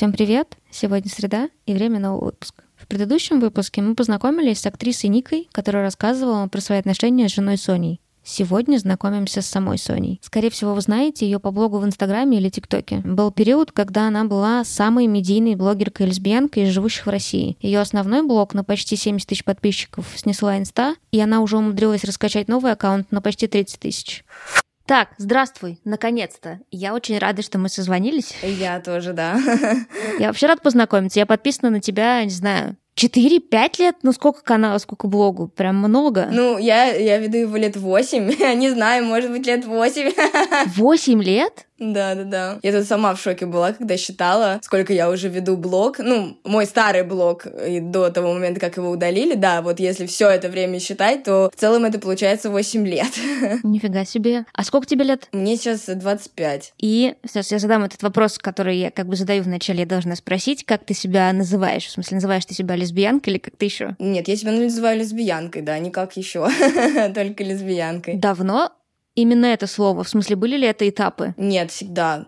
Всем привет! Сегодня среда и время нового выпуска. В предыдущем выпуске мы познакомились с актрисой Никой, которая рассказывала про свои отношения с женой Соней. Сегодня знакомимся с самой Соней. Скорее всего, вы знаете ее по блогу в Инстаграме или ТикТоке. Был период, когда она была самой медийной блогеркой лесбиянкой из живущих в России. Ее основной блог на почти 70 тысяч подписчиков снесла Инста, и она уже умудрилась раскачать новый аккаунт на почти 30 тысяч. Так, здравствуй, наконец-то. Я очень рада, что мы созвонились. Я тоже, да. Я вообще рад познакомиться. Я подписана на тебя, не знаю, 4-5 лет? Ну, сколько канала, сколько блогу? Прям много. Ну, я, я веду его лет 8. Не знаю, может быть, лет 8. 8 лет? Да, да, да. Я тут сама в шоке была, когда считала, сколько я уже веду блог. Ну, мой старый блог и до того момента, как его удалили, да, вот если все это время считать, то в целом это получается 8 лет. Нифига себе. А сколько тебе лет? Мне сейчас 25. И сейчас я задам этот вопрос, который я как бы задаю вначале, я должна спросить, как ты себя называешь? В смысле, называешь ты себя лесбиянкой или как-то еще? Нет, я себя называю лесбиянкой, да, никак еще, только лесбиянкой. Давно именно это слово? В смысле, были ли это этапы? Нет, всегда.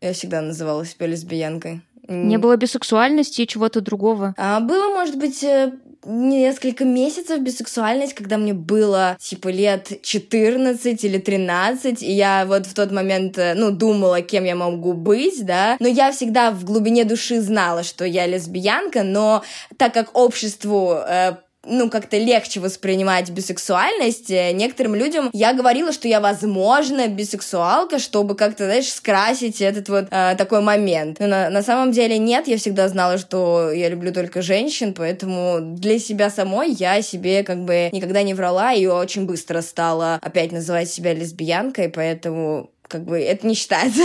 Я всегда называла себя лесбиянкой. Не было бисексуальности и чего-то другого? А, было, может быть, э, несколько месяцев бисексуальность, когда мне было, типа, лет 14 или 13, и я вот в тот момент, э, ну, думала, кем я могу быть, да, но я всегда в глубине души знала, что я лесбиянка, но так как обществу э, ну, как-то легче воспринимать бисексуальность. Э, некоторым людям я говорила, что я, возможно, бисексуалка, чтобы как-то, знаешь, скрасить этот вот э, такой момент. Но на, на самом деле нет, я всегда знала, что я люблю только женщин, поэтому для себя самой я себе как бы никогда не врала и очень быстро стала опять называть себя лесбиянкой, поэтому как бы это не считается.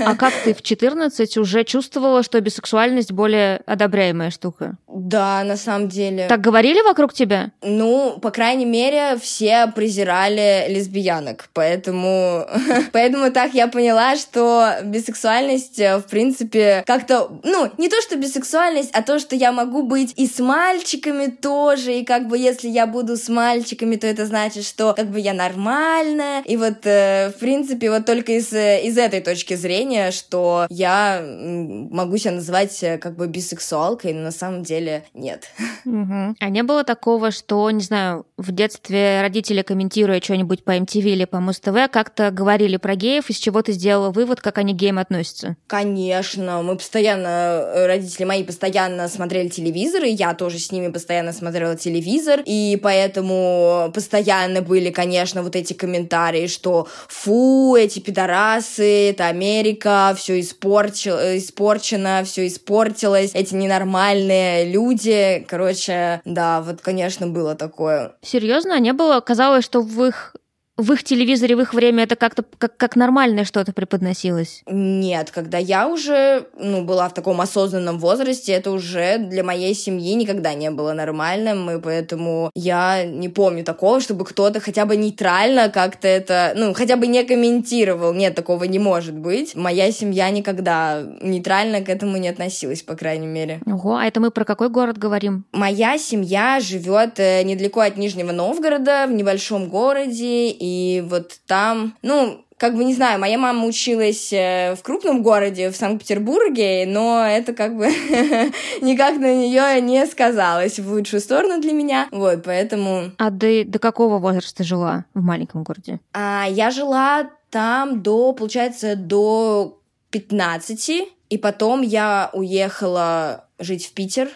А как ты в 14 уже чувствовала, что бисексуальность более одобряемая штука? Да, на самом деле. Так говорили вокруг тебя? Ну, по крайней мере, все презирали лесбиянок, поэтому, поэтому так я поняла, что бисексуальность, э, в принципе, как-то, ну, не то, что бисексуальность, а то, что я могу быть и с мальчиками тоже, и как бы если я буду с мальчиками, то это значит, что как бы я нормальная, и вот, э, в принципе, вот только из, из этой точки зрения, что я могу себя называть э, как бы бисексуалкой, но на самом деле нет. Угу. А не было такого, что, не знаю, в детстве родители, комментируя что-нибудь по MTV или по Муз-ТВ, как-то говорили про геев, из чего ты сделала вывод, как они к геям относятся? Конечно, мы постоянно, э, родители мои постоянно смотрели телевизор, и я тоже с ними постоянно смотрела телевизор, и поэтому постоянно были, конечно, вот эти комментарии, что фу, эти пидорасы, это Америка, все испорчено, испорчено, все испортилось, эти ненормальные люди. Короче, да, вот, конечно, было такое. Серьезно? Не было? Казалось, что в их в их телевизоре в их время это как-то как, как нормальное что-то преподносилось? Нет, когда я уже ну, была в таком осознанном возрасте, это уже для моей семьи никогда не было нормальным, и поэтому я не помню такого, чтобы кто-то хотя бы нейтрально как-то это, ну, хотя бы не комментировал. Нет, такого не может быть. Моя семья никогда нейтрально к этому не относилась, по крайней мере. Ого, а это мы про какой город говорим? Моя семья живет э, недалеко от Нижнего Новгорода, в небольшом городе, и вот там, ну, как бы не знаю, моя мама училась э, в крупном городе, в Санкт-Петербурге, но это как бы никак на нее не сказалось в лучшую сторону для меня. Вот, поэтому. А до, до какого возраста жила в маленьком городе? А, я жила там до, получается, до 15, и потом я уехала жить в Питер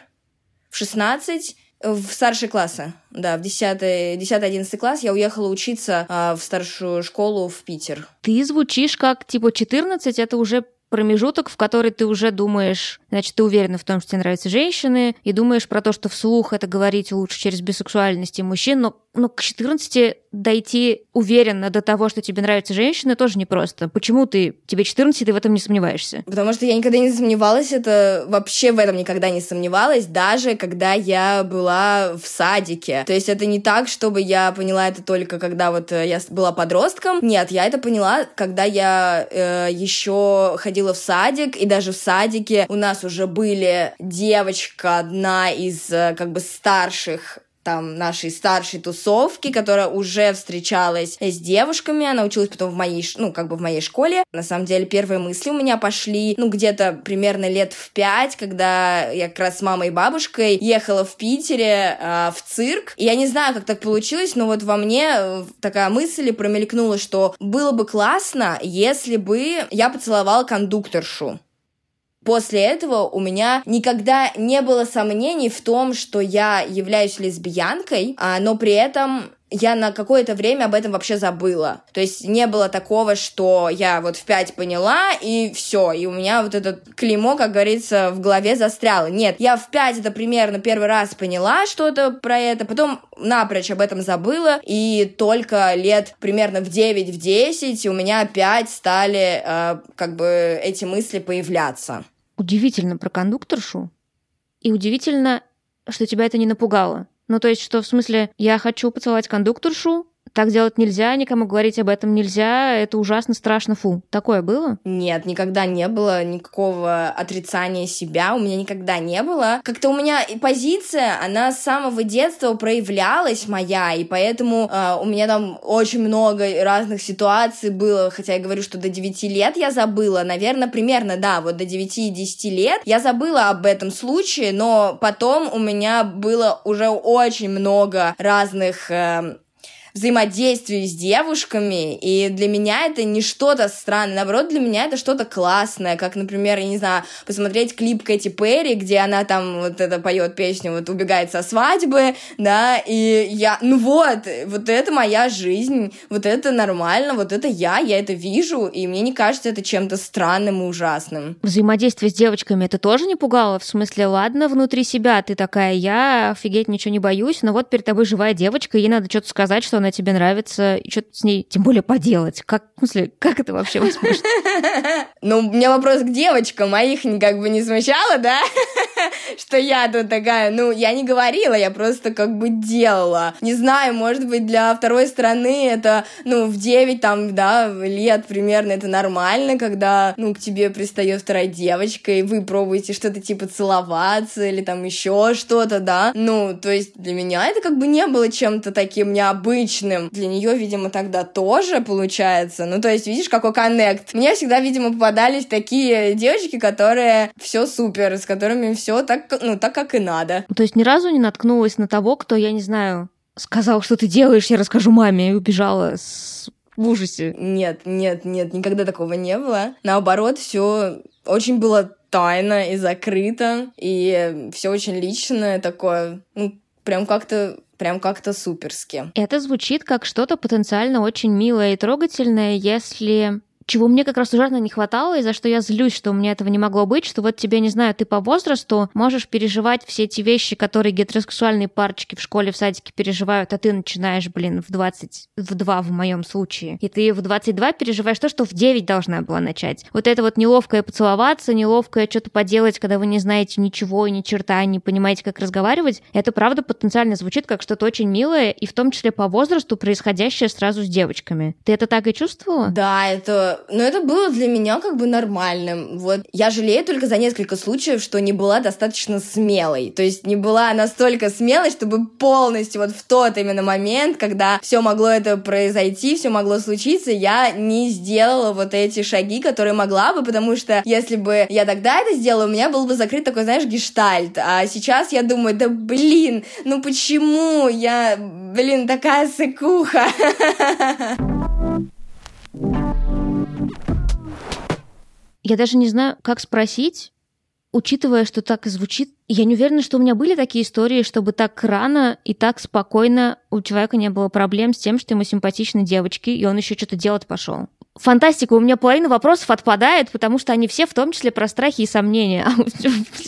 в 16 в старшие классы, да, в 10-11 класс я уехала учиться э, в старшую школу в Питер. Ты звучишь как, типа, 14, это уже промежуток, в который ты уже думаешь, значит, ты уверена в том, что тебе нравятся женщины, и думаешь про то, что вслух это говорить лучше через бисексуальность и мужчин, но, но к 14 дойти уверенно до того, что тебе нравятся женщины, тоже непросто. Почему ты, тебе 14, ты в этом не сомневаешься? Потому что я никогда не сомневалась, это вообще в этом никогда не сомневалась, даже когда я была в садике. То есть это не так, чтобы я поняла это только когда вот э, я была подростком. Нет, я это поняла, когда я э, еще ходила в садик, и даже в садике у нас уже были девочка одна из э, как бы старших там нашей старшей тусовки, которая уже встречалась с девушками, она училась потом в моей, ну, как бы в моей школе. На самом деле, первые мысли у меня пошли, ну, где-то примерно лет в пять, когда я как раз с мамой и бабушкой ехала в Питере э, в цирк. И я не знаю, как так получилось, но вот во мне э, такая мысль промелькнула, что было бы классно, если бы я поцеловала кондукторшу. После этого у меня никогда не было сомнений в том, что я являюсь лесбиянкой, а, но при этом я на какое-то время об этом вообще забыла. То есть не было такого, что я вот в пять поняла, и все, и у меня вот это клеймо, как говорится, в голове застряло. Нет, я в пять это примерно первый раз поняла что-то про это, потом напрочь об этом забыла, и только лет примерно в 9 в 10 у меня опять стали э, как бы эти мысли появляться. Удивительно про кондукторшу. И удивительно, что тебя это не напугало. Ну, то есть, что в смысле, я хочу поцеловать кондукторшу, так делать нельзя, никому говорить об этом нельзя, это ужасно страшно, фу. Такое было? Нет, никогда не было никакого отрицания себя, у меня никогда не было. Как-то у меня позиция, она с самого детства проявлялась моя, и поэтому э, у меня там очень много разных ситуаций было, хотя я говорю, что до 9 лет я забыла, наверное, примерно, да, вот до 9-10 лет я забыла об этом случае, но потом у меня было уже очень много разных э, взаимодействию с девушками, и для меня это не что-то странное, наоборот, для меня это что-то классное, как, например, я не знаю, посмотреть клип Кэти Перри, где она там вот это поет песню, вот убегает со свадьбы, да, и я, ну вот, вот это моя жизнь, вот это нормально, вот это я, я это вижу, и мне не кажется это чем-то странным и ужасным. Взаимодействие с девочками это тоже не пугало? В смысле, ладно, внутри себя ты такая, я офигеть ничего не боюсь, но вот перед тобой живая девочка, и ей надо что-то сказать, что она тебе нравится, и что-то с ней тем более поделать. Как, в смысле, как это вообще возможно? Ну, у меня вопрос к девочкам, моих как бы не смущало, да? Что я тут такая, ну, я не говорила, я просто как бы делала. Не знаю, может быть, для второй страны это, ну, в 9 там, да, лет примерно это нормально, когда, ну, к тебе пристает вторая девочка, и вы пробуете что-то типа целоваться или там еще что-то, да? Ну, то есть для меня это как бы не было чем-то таким необычным, личным. Для нее, видимо, тогда тоже получается. Ну, то есть, видишь, какой коннект. Мне всегда, видимо, попадались такие девочки, которые все супер, с которыми все так, ну, так, как и надо. То есть ни разу не наткнулась на того, кто, я не знаю, сказал, что ты делаешь, я расскажу маме, и убежала с в ужасе. Нет, нет, нет, никогда такого не было. Наоборот, все очень было тайно и закрыто, и все очень личное такое, ну, прям как-то прям как-то суперски. Это звучит как что-то потенциально очень милое и трогательное, если чего мне как раз ужасно не хватало, и за что я злюсь, что у меня этого не могло быть, что вот тебе, не знаю, ты по возрасту можешь переживать все эти вещи, которые гетеросексуальные парочки в школе, в садике переживают, а ты начинаешь, блин, в 20, в 2 в моем случае. И ты в 22 переживаешь то, что в 9 должна была начать. Вот это вот неловкое поцеловаться, неловкое что-то поделать, когда вы не знаете ничего и ни черта, не понимаете, как разговаривать, это правда потенциально звучит как что-то очень милое, и в том числе по возрасту происходящее сразу с девочками. Ты это так и чувствовала? Да, это но это было для меня как бы нормальным. Вот я жалею только за несколько случаев, что не была достаточно смелой. То есть не была настолько смелой, чтобы полностью вот в тот именно момент, когда все могло это произойти, все могло случиться, я не сделала вот эти шаги, которые могла бы, потому что если бы я тогда это сделала, у меня был бы закрыт такой, знаешь, гештальт. А сейчас я думаю, да блин, ну почему я, блин, такая сыкуха? Я даже не знаю, как спросить, учитывая, что так и звучит. Я не уверена, что у меня были такие истории, чтобы так рано и так спокойно у человека не было проблем с тем, что ему симпатичны девочки, и он еще что-то делать пошел фантастика, у меня половина вопросов отпадает, потому что они все в том числе про страхи и сомнения.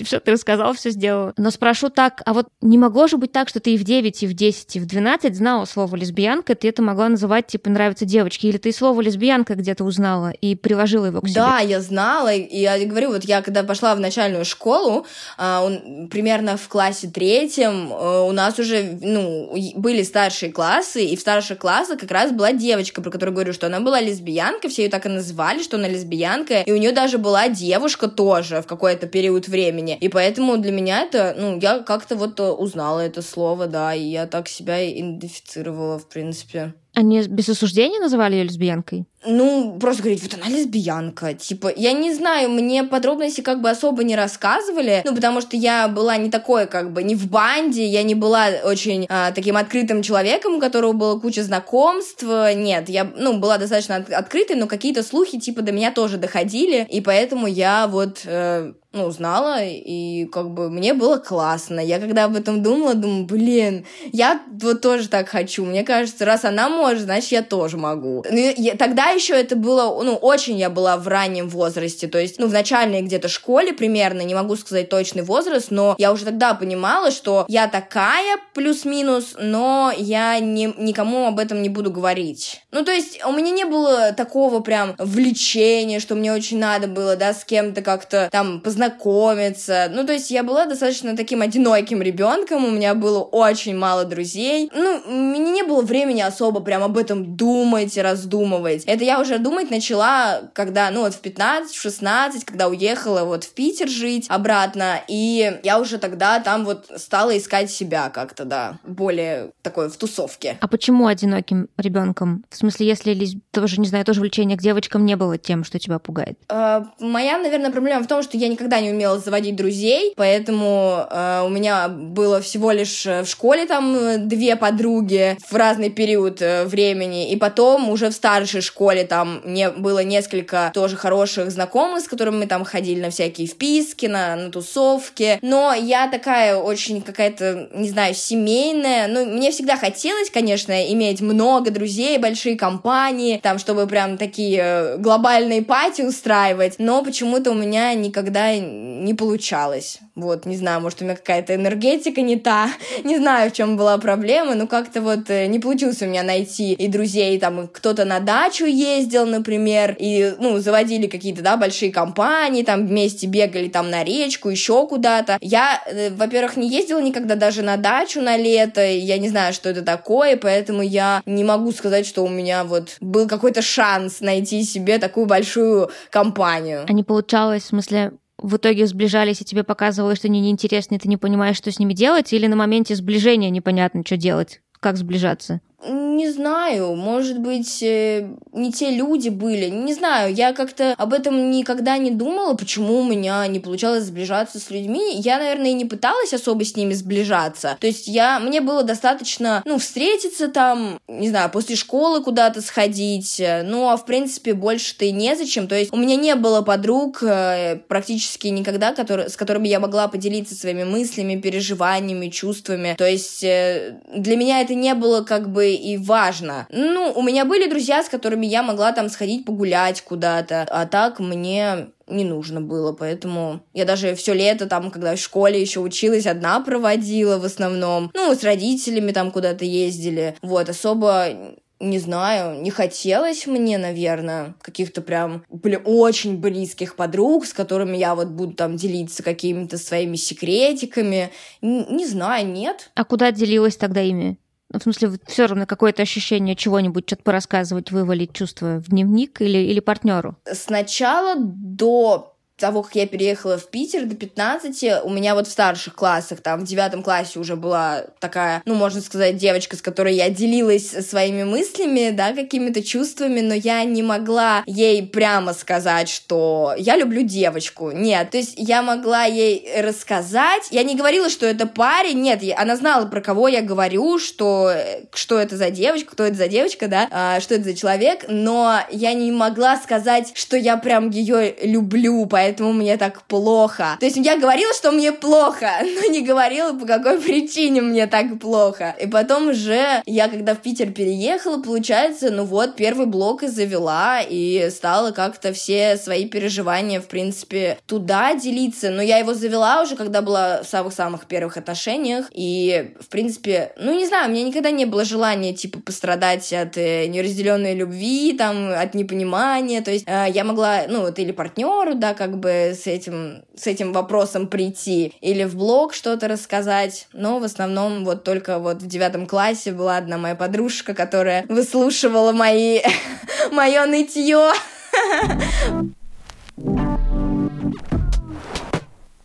А все ты рассказал, все сделал. Но спрошу так, а вот не могло же быть так, что ты и в 9, и в 10, и в 12 знала слово лесбиянка, ты это могла называть, типа, нравятся девочки, или ты слово лесбиянка где-то узнала и приложила его к себе? Да, я знала, и я говорю, вот я когда пошла в начальную школу, а, примерно в классе третьем э, у нас уже, ну, были старшие классы, и в старших классах как раз была девочка, про которую говорю, что она была лесбиянка, лесбиянка, все ее так и называли, что она лесбиянка, и у нее даже была девушка тоже в какой-то период времени, и поэтому для меня это, ну, я как-то вот узнала это слово, да, и я так себя идентифицировала, в принципе. Они без осуждения называли ее лесбиянкой? Ну, просто говорить, вот она лесбиянка. Типа, я не знаю, мне подробности как бы особо не рассказывали, ну, потому что я была не такой, как бы, не в банде, я не была очень а, таким открытым человеком, у которого было куча знакомств. Нет, я, ну, была достаточно от- открытой, но какие-то слухи, типа, до меня тоже доходили, и поэтому я вот э, ну, знала, и как бы мне было классно. Я когда об этом думала, думаю, блин, я вот тоже так хочу. Мне кажется, раз она может, значит, я тоже могу. Ну, я, тогда еще это было, ну, очень я была в раннем возрасте, то есть, ну, в начальной где-то школе примерно, не могу сказать точный возраст, но я уже тогда понимала, что я такая, плюс-минус, но я не, никому об этом не буду говорить. Ну, то есть, у меня не было такого прям влечения, что мне очень надо было, да, с кем-то как-то там познакомиться знакомиться. Ну, то есть я была достаточно таким одиноким ребенком, у меня было очень мало друзей. Ну, меня не было времени особо прям об этом думать и раздумывать. Это я уже думать начала, когда, ну, вот в 15-16, когда уехала вот в Питер жить обратно, и я уже тогда там вот стала искать себя как-то, да, более такой в тусовке. А почему одиноким ребенком? В смысле, если тоже, не знаю, тоже влечение к девочкам не было тем, что тебя пугает? Uh, моя, наверное, проблема в том, что я никогда никогда не умела заводить друзей, поэтому э, у меня было всего лишь э, в школе там э, две подруги в разный период э, времени, и потом уже в старшей школе там мне было несколько тоже хороших знакомых, с которыми мы там ходили на всякие вписки, на, на тусовки, но я такая очень какая-то, не знаю, семейная, ну, мне всегда хотелось, конечно, иметь много друзей, большие компании, там, чтобы прям такие глобальные пати устраивать, но почему-то у меня никогда не получалось. Вот, не знаю, может, у меня какая-то энергетика не та. Не знаю, в чем была проблема, но как-то вот э, не получилось у меня найти и друзей, там, кто-то на дачу ездил, например, и, ну, заводили какие-то, да, большие компании, там, вместе бегали там на речку, еще куда-то. Я, э, во-первых, не ездила никогда даже на дачу на лето, я не знаю, что это такое, поэтому я не могу сказать, что у меня вот был какой-то шанс найти себе такую большую компанию. А не получалось, в смысле, в итоге сближались, и тебе показывалось, что они неинтересны, и ты не понимаешь, что с ними делать, или на моменте сближения непонятно, что делать, как сближаться? Не знаю, может быть, э, не те люди были, не знаю, я как-то об этом никогда не думала, почему у меня не получалось сближаться с людьми. Я, наверное, и не пыталась особо с ними сближаться. То есть я, мне было достаточно, ну, встретиться там, не знаю, после школы куда-то сходить, ну, а в принципе больше-то и незачем. То есть у меня не было подруг э, практически никогда, которые, с которыми я могла поделиться своими мыслями, переживаниями, чувствами. То есть э, для меня это не было как бы и важно. Ну, у меня были друзья, с которыми я могла там сходить погулять куда-то, а так мне не нужно было, поэтому я даже все лето там, когда в школе еще училась, одна проводила в основном. Ну, с родителями там куда-то ездили. Вот, особо не знаю, не хотелось мне, наверное, каких-то прям блин, очень близких подруг, с которыми я вот буду там делиться какими-то своими секретиками. Н- не знаю, нет. А куда делилась тогда ими? Ну, в смысле, все равно какое-то ощущение чего-нибудь, что-то порассказывать, вывалить чувства в дневник или, или партнеру? Сначала до того, как я переехала в Питер до 15, у меня вот в старших классах, там, в девятом классе уже была такая, ну, можно сказать, девочка, с которой я делилась своими мыслями, да, какими-то чувствами, но я не могла ей прямо сказать, что я люблю девочку. Нет, то есть я могла ей рассказать, я не говорила, что это парень, нет, она знала, про кого я говорю, что, что это за девочка, кто это за девочка, да, а, что это за человек, но я не могла сказать, что я прям ее люблю, поэтому поэтому мне так плохо. То есть я говорила, что мне плохо, но не говорила, по какой причине мне так плохо. И потом уже я, когда в Питер переехала, получается, ну вот, первый блок и завела, и стала как-то все свои переживания, в принципе, туда делиться. Но я его завела уже, когда была в самых-самых первых отношениях, и, в принципе, ну, не знаю, у меня никогда не было желания, типа, пострадать от э, неразделенной любви, там, от непонимания, то есть э, я могла, ну, вот, или партнеру, да, как с этим, с этим вопросом прийти. Или в блог что-то рассказать. Но в основном вот только вот в девятом классе была одна моя подружка, которая выслушивала мои, мое нытье.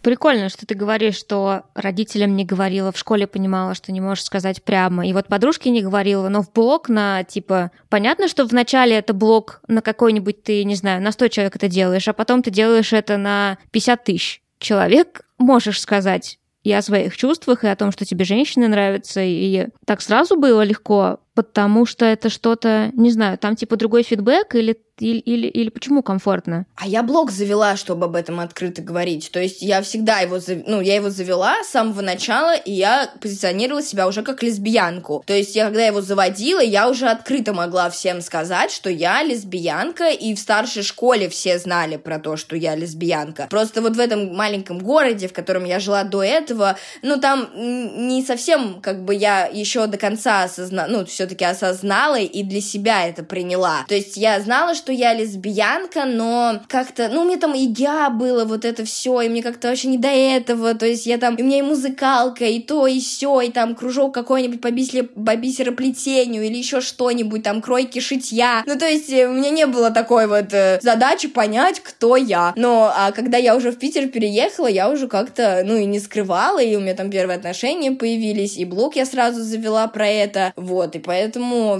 Прикольно, что ты говоришь, что родителям не говорила, в школе понимала, что не можешь сказать прямо. И вот подружке не говорила, но в блог на, типа, понятно, что вначале это блог на какой-нибудь, ты, не знаю, на 100 человек это делаешь, а потом ты делаешь это на 50 тысяч человек, можешь сказать и о своих чувствах, и о том, что тебе женщины нравятся, и так сразу было легко, потому что это что-то, не знаю, там типа другой фидбэк, или или, или, или почему комфортно? А я блог завела, чтобы об этом открыто говорить. То есть я всегда его, зав... ну, я его завела с самого начала, и я позиционировала себя уже как лесбиянку. То есть я, когда его заводила, я уже открыто могла всем сказать, что я лесбиянка, и в старшей школе все знали про то, что я лесбиянка. Просто вот в этом маленьком городе, в котором я жила до этого, ну, там не совсем, как бы, я еще до конца осознала, ну, все-таки осознала и для себя это приняла. То есть я знала, что я лесбиянка, но как-то, ну, мне там и я было вот это все, и мне как-то вообще не до этого, то есть я там, у меня и музыкалка, и то, и все, и там кружок какой-нибудь по, бисер, по бисероплетению, или еще что-нибудь, там, кройки шитья, ну, то есть э, у меня не было такой вот э, задачи понять, кто я, но а когда я уже в Питер переехала, я уже как-то, ну, и не скрывала, и у меня там первые отношения появились, и блог я сразу завела про это, вот, и поэтому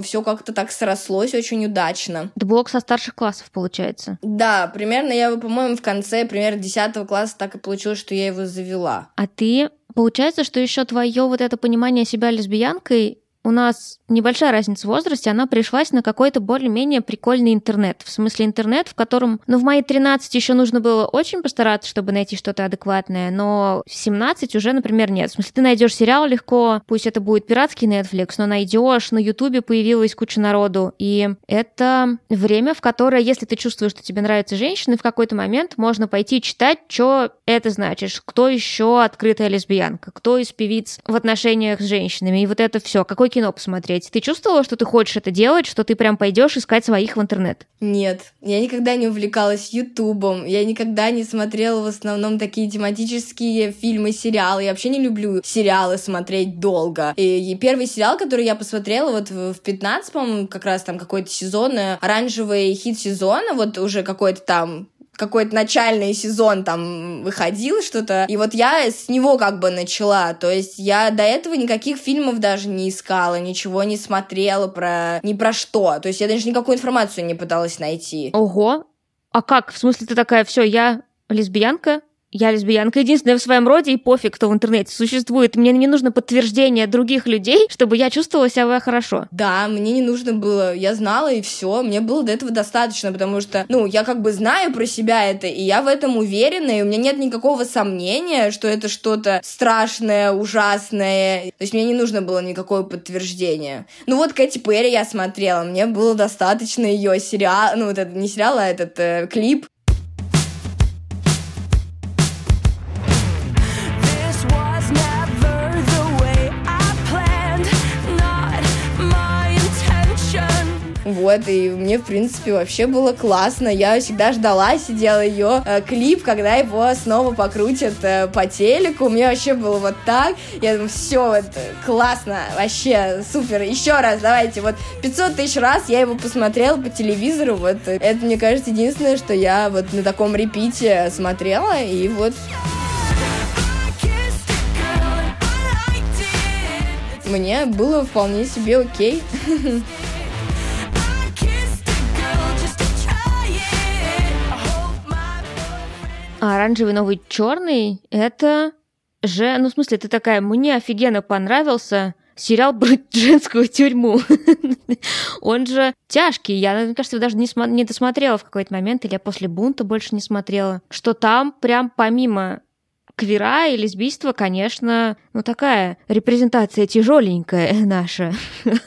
все как-то так срослось очень удачно. Да блог со старших классов, получается. Да, примерно я, по-моему, в конце, примерно 10 класса так и получилось, что я его завела. А ты, получается, что еще твое вот это понимание себя лесбиянкой у нас небольшая разница в возрасте, она пришлась на какой-то более-менее прикольный интернет. В смысле интернет, в котором, ну, в мои 13 еще нужно было очень постараться, чтобы найти что-то адекватное, но в 17 уже, например, нет. В смысле, ты найдешь сериал легко, пусть это будет пиратский Netflix, но найдешь, на Ютубе появилась куча народу. И это время, в которое, если ты чувствуешь, что тебе нравятся женщины, в какой-то момент можно пойти читать, что это значит, кто еще открытая лесбиянка, кто из певиц в отношениях с женщинами, и вот это все, какой кино посмотреть. Ты чувствовала, что ты хочешь это делать, что ты прям пойдешь искать своих в интернет? Нет, я никогда не увлекалась Ютубом, я никогда не смотрела в основном такие тематические фильмы, сериалы. Я вообще не люблю сериалы смотреть долго. И, первый сериал, который я посмотрела вот в, в 15, по-моему, как раз там какой-то сезон, оранжевый хит сезона, вот уже какой-то там какой-то начальный сезон там выходил что-то, и вот я с него как бы начала, то есть я до этого никаких фильмов даже не искала, ничего не смотрела про ни про что, то есть я даже никакую информацию не пыталась найти. Ого, а как? В смысле ты такая, все, я лесбиянка, я лесбиянка единственная в своем роде, и пофиг, кто в интернете существует. Мне не нужно подтверждение других людей, чтобы я чувствовала себя хорошо. Да, мне не нужно было. Я знала, и все. Мне было до этого достаточно, потому что, ну, я как бы знаю про себя это, и я в этом уверена, и у меня нет никакого сомнения, что это что-то страшное, ужасное. То есть мне не нужно было никакое подтверждение. Ну вот Кэти Перри я смотрела, мне было достаточно ее сериал, ну вот это не сериал, а этот э, клип Вот, и мне, в принципе, вообще было классно. Я всегда ждала, сидела ее э, клип, когда его снова покрутят э, по телеку. Мне вообще было вот так. Я думаю, все, вот, классно, вообще супер. Еще раз, давайте, вот 500 тысяч раз я его посмотрела по телевизору. Вот, это, мне кажется, единственное, что я вот на таком репите смотрела, и вот... Мне было вполне себе окей. А оранжевый новый черный это же, ну в смысле, ты такая, мне офигенно понравился сериал про женскую тюрьму. Он же тяжкий. Я, мне кажется, даже не, не досмотрела в какой-то момент, или я после бунта больше не смотрела, что там прям помимо квера и лесбийства, конечно, Ну, такая репрезентация тяжеленькая наша.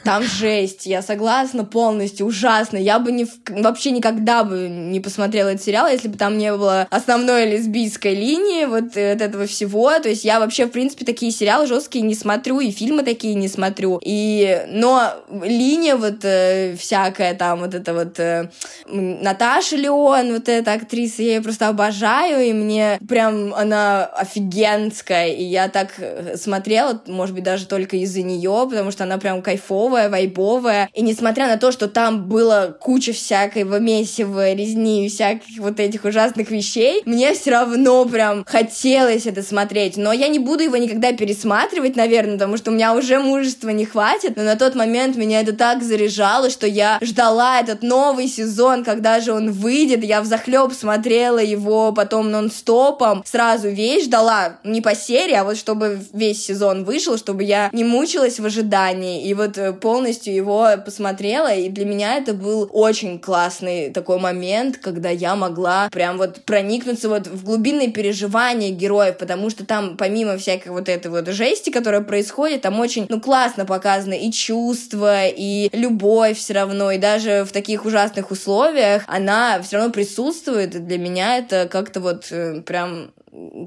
Там жесть, я согласна полностью, ужасно. Я бы не, вообще никогда бы не посмотрела этот сериал, если бы там не было основной лесбийской линии, вот, э, от этого всего. То есть я вообще, в принципе, такие сериалы жесткие не смотрю, и фильмы такие не смотрю. И, но линия вот э, всякая там, вот это вот э, Наташа Леон, вот эта актриса, я ее просто обожаю, и мне прям она офигенская, и я так э, смотрела, может быть, даже только из-за нее, потому что она прям кайфовая, вайбовая. И несмотря на то, что там было куча всякого месива, резни и всяких вот этих ужасных вещей, мне все равно прям хотелось это смотреть. Но я не буду его никогда пересматривать, наверное, потому что у меня уже мужества не хватит. Но на тот момент меня это так заряжало, что я ждала этот новый сезон, когда же он выйдет. Я в захлеб смотрела его потом нон-стопом, сразу весь ждала, не по серии, а вот чтобы весь весь сезон вышел, чтобы я не мучилась в ожидании, и вот э, полностью его посмотрела, и для меня это был очень классный такой момент, когда я могла прям вот проникнуться вот в глубинные переживания героев, потому что там помимо всякой вот этой вот жести, которая происходит, там очень, ну, классно показано и чувства, и любовь все равно, и даже в таких ужасных условиях она все равно присутствует, и для меня это как-то вот э, прям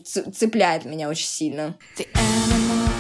цепляет меня очень сильно. The А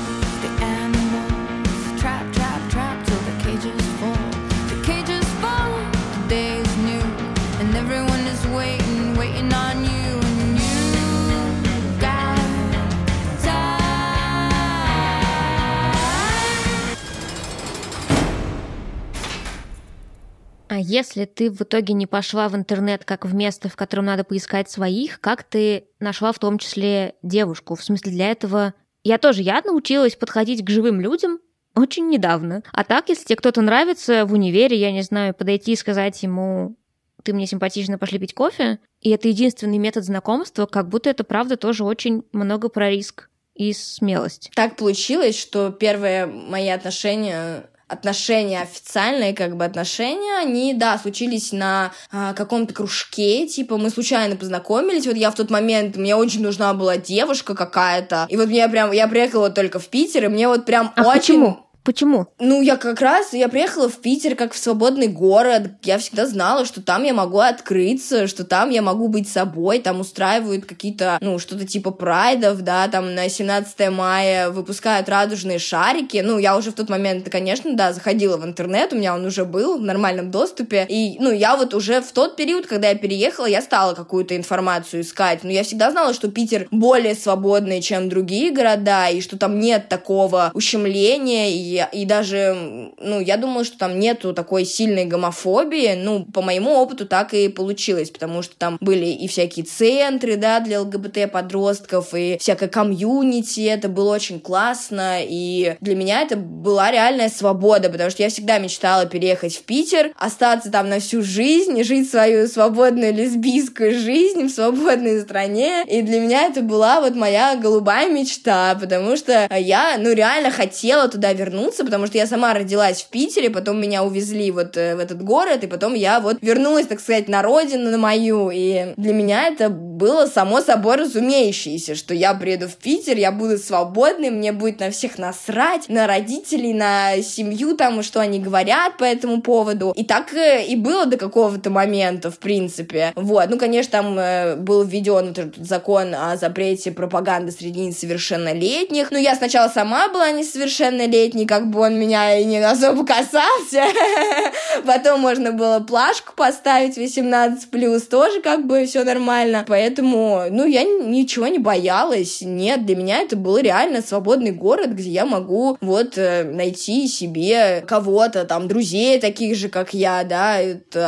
если ты в итоге не пошла в интернет как в место, в котором надо поискать своих, как ты нашла в том числе девушку? В смысле, для этого я тоже, я научилась подходить к живым людям очень недавно. А так, если тебе кто-то нравится в универе, я не знаю, подойти и сказать ему, ты мне симпатична, пошли пить кофе, и это единственный метод знакомства, как будто это правда тоже очень много про риск и смелость. Так получилось, что первые мои отношения отношения официальные, как бы отношения, они, да, случились на а, каком-то кружке, типа мы случайно познакомились, вот я в тот момент, мне очень нужна была девушка какая-то, и вот мне прям, я приехала только в Питер, и мне вот прям а очень... Почему? Почему? Ну, я как раз, я приехала в Питер как в свободный город. Я всегда знала, что там я могу открыться, что там я могу быть собой. Там устраивают какие-то, ну, что-то типа прайдов, да, там на 17 мая выпускают радужные шарики. Ну, я уже в тот момент, конечно, да, заходила в интернет, у меня он уже был в нормальном доступе. И, ну, я вот уже в тот период, когда я переехала, я стала какую-то информацию искать. Но я всегда знала, что Питер более свободный, чем другие города, и что там нет такого ущемления и и, даже, ну, я думала, что там нету такой сильной гомофобии, ну, по моему опыту так и получилось, потому что там были и всякие центры, да, для ЛГБТ-подростков, и всякое комьюнити, это было очень классно, и для меня это была реальная свобода, потому что я всегда мечтала переехать в Питер, остаться там на всю жизнь, жить свою свободную лесбийскую жизнь в свободной стране, и для меня это была вот моя голубая мечта, потому что я, ну, реально хотела туда вернуться, вернуться, потому что я сама родилась в Питере, потом меня увезли вот э, в этот город, и потом я вот вернулась, так сказать, на родину, на мою, и для меня это было само собой разумеющееся, что я приеду в Питер, я буду свободной, мне будет на всех насрать, на родителей, на семью там, что они говорят по этому поводу. И так э, и было до какого-то момента, в принципе. Вот, ну, конечно, там э, был введен этот закон о запрете пропаганды среди несовершеннолетних, но я сначала сама была несовершеннолетней, как бы он меня и не особо касался. Потом можно было плашку поставить 18 плюс, тоже как бы все нормально. Поэтому, ну, я ничего не боялась. Нет, для меня это был реально свободный город, где я могу вот э, найти себе кого-то, там, друзей таких же, как я, да,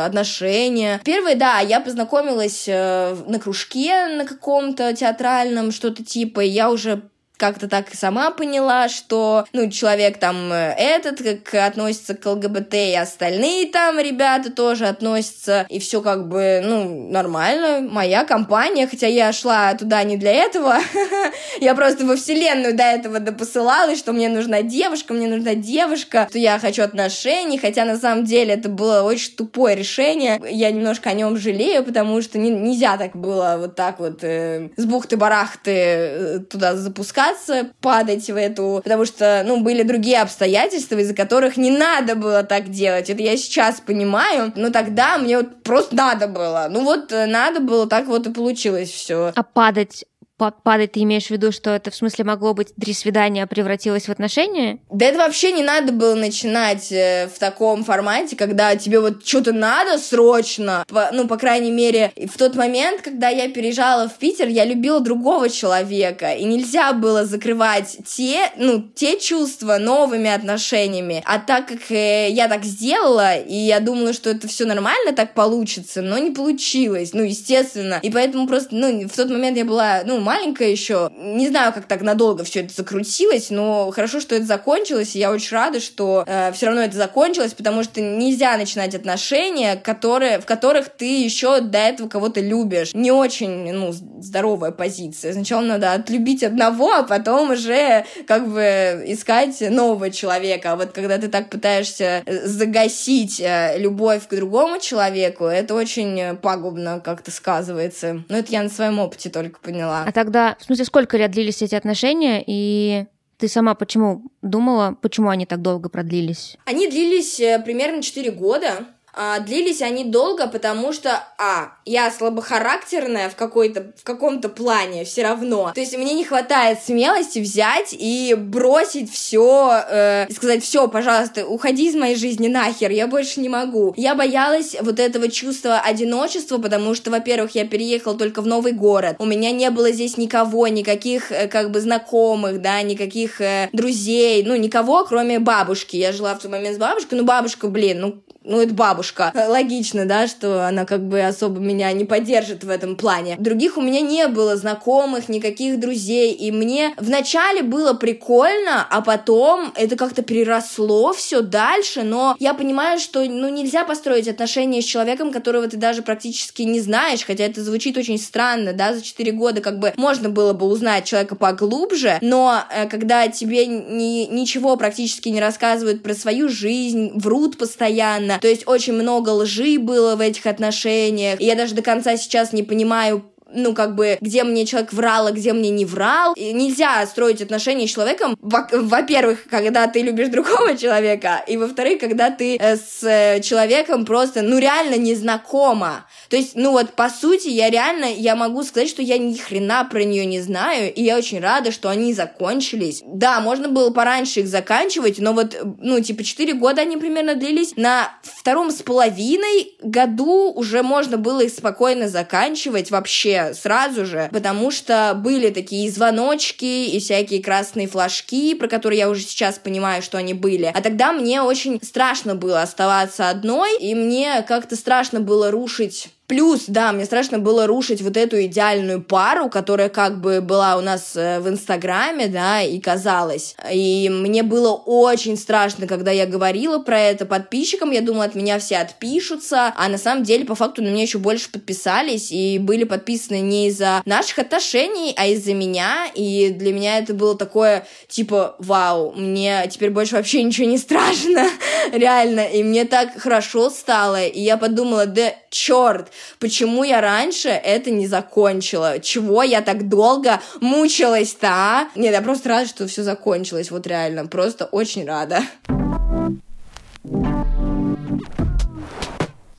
отношения. Первое, да, я познакомилась э, на кружке на каком-то театральном, что-то типа, и я уже как-то так сама поняла, что, ну, человек там э, этот, как относится к ЛГБТ, и остальные там ребята тоже относятся, и все как бы, ну, нормально, моя компания, хотя я шла туда не для этого, я просто во вселенную до этого допосылала, что мне нужна девушка, мне нужна девушка, что я хочу отношений, хотя на самом деле это было очень тупое решение, я немножко о нем жалею, потому что не, нельзя так было вот так вот э, с бухты-барахты э, туда запускать, пытаться падать в эту, потому что, ну, были другие обстоятельства, из-за которых не надо было так делать. Это я сейчас понимаю, но тогда мне вот просто надо было. Ну вот э, надо было, так вот и получилось все. А падать падать, ты имеешь в виду, что это в смысле могло быть три свидания, а превратилось в отношения? Да это вообще не надо было начинать э, в таком формате, когда тебе вот что-то надо срочно. По, ну, по крайней мере, в тот момент, когда я переезжала в Питер, я любила другого человека, и нельзя было закрывать те, ну, те чувства новыми отношениями. А так как э, я так сделала, и я думала, что это все нормально так получится, но не получилось, ну, естественно. И поэтому просто, ну, в тот момент я была, ну, маленькая еще. Не знаю, как так надолго все это закрутилось, но хорошо, что это закончилось, и я очень рада, что э, все равно это закончилось, потому что нельзя начинать отношения, которые, в которых ты еще до этого кого-то любишь. Не очень, ну, здоровая позиция. Сначала надо отлюбить одного, а потом уже как бы искать нового человека. А вот когда ты так пытаешься э, загасить э, любовь к другому человеку, это очень пагубно как-то сказывается. Но это я на своем опыте только поняла. А тогда, в смысле, сколько лет длились эти отношения, и ты сама почему думала, почему они так долго продлились? Они длились э, примерно 4 года. А, длились они долго, потому что, а, я слабохарактерная в какой-то, в каком-то плане все равно. То есть мне не хватает смелости взять и бросить все, э, и сказать, все, пожалуйста, уходи из моей жизни нахер, я больше не могу. Я боялась вот этого чувства одиночества, потому что, во-первых, я переехала только в новый город, у меня не было здесь никого, никаких, э, как бы, знакомых, да, никаких э, друзей, ну, никого, кроме бабушки. Я жила в тот момент с бабушкой, ну, бабушка, блин, ну, ну, это бабушка. Логично, да, что она как бы особо меня не поддержит в этом плане. Других у меня не было знакомых, никаких друзей, и мне вначале было прикольно, а потом это как-то переросло все дальше, но я понимаю, что, ну, нельзя построить отношения с человеком, которого ты даже практически не знаешь, хотя это звучит очень странно, да, за 4 года как бы можно было бы узнать человека поглубже, но э, когда тебе ни, ничего практически не рассказывают про свою жизнь, врут постоянно, то есть очень много лжи было в этих отношениях. И я даже до конца сейчас не понимаю, ну, как бы, где мне человек врал, а где мне не врал. И нельзя строить отношения с человеком, во-первых, когда ты любишь другого человека, и во-вторых, когда ты э, с э, человеком просто, ну, реально не знакома. То есть, ну, вот, по сути, я реально, я могу сказать, что я ни хрена про нее не знаю, и я очень рада, что они закончились. Да, можно было пораньше их заканчивать, но вот, ну, типа, 4 года они примерно длились. На втором с половиной году уже можно было их спокойно заканчивать вообще сразу же, потому что были такие звоночки и всякие красные флажки, про которые я уже сейчас понимаю, что они были. А тогда мне очень страшно было оставаться одной, и мне как-то страшно было рушить Плюс, да, мне страшно было рушить вот эту идеальную пару, которая как бы была у нас э, в Инстаграме, да, и казалось. И мне было очень страшно, когда я говорила про это подписчикам, я думала, от меня все отпишутся, а на самом деле, по факту, на меня еще больше подписались и были подписаны не из-за наших отношений, а из-за меня, и для меня это было такое, типа, вау, мне теперь больше вообще ничего не страшно, реально, и мне так хорошо стало, и я подумала, да черт, почему я раньше это не закончила? Чего я так долго мучилась-то, а? Нет, я просто рада, что все закончилось, вот реально, просто очень рада.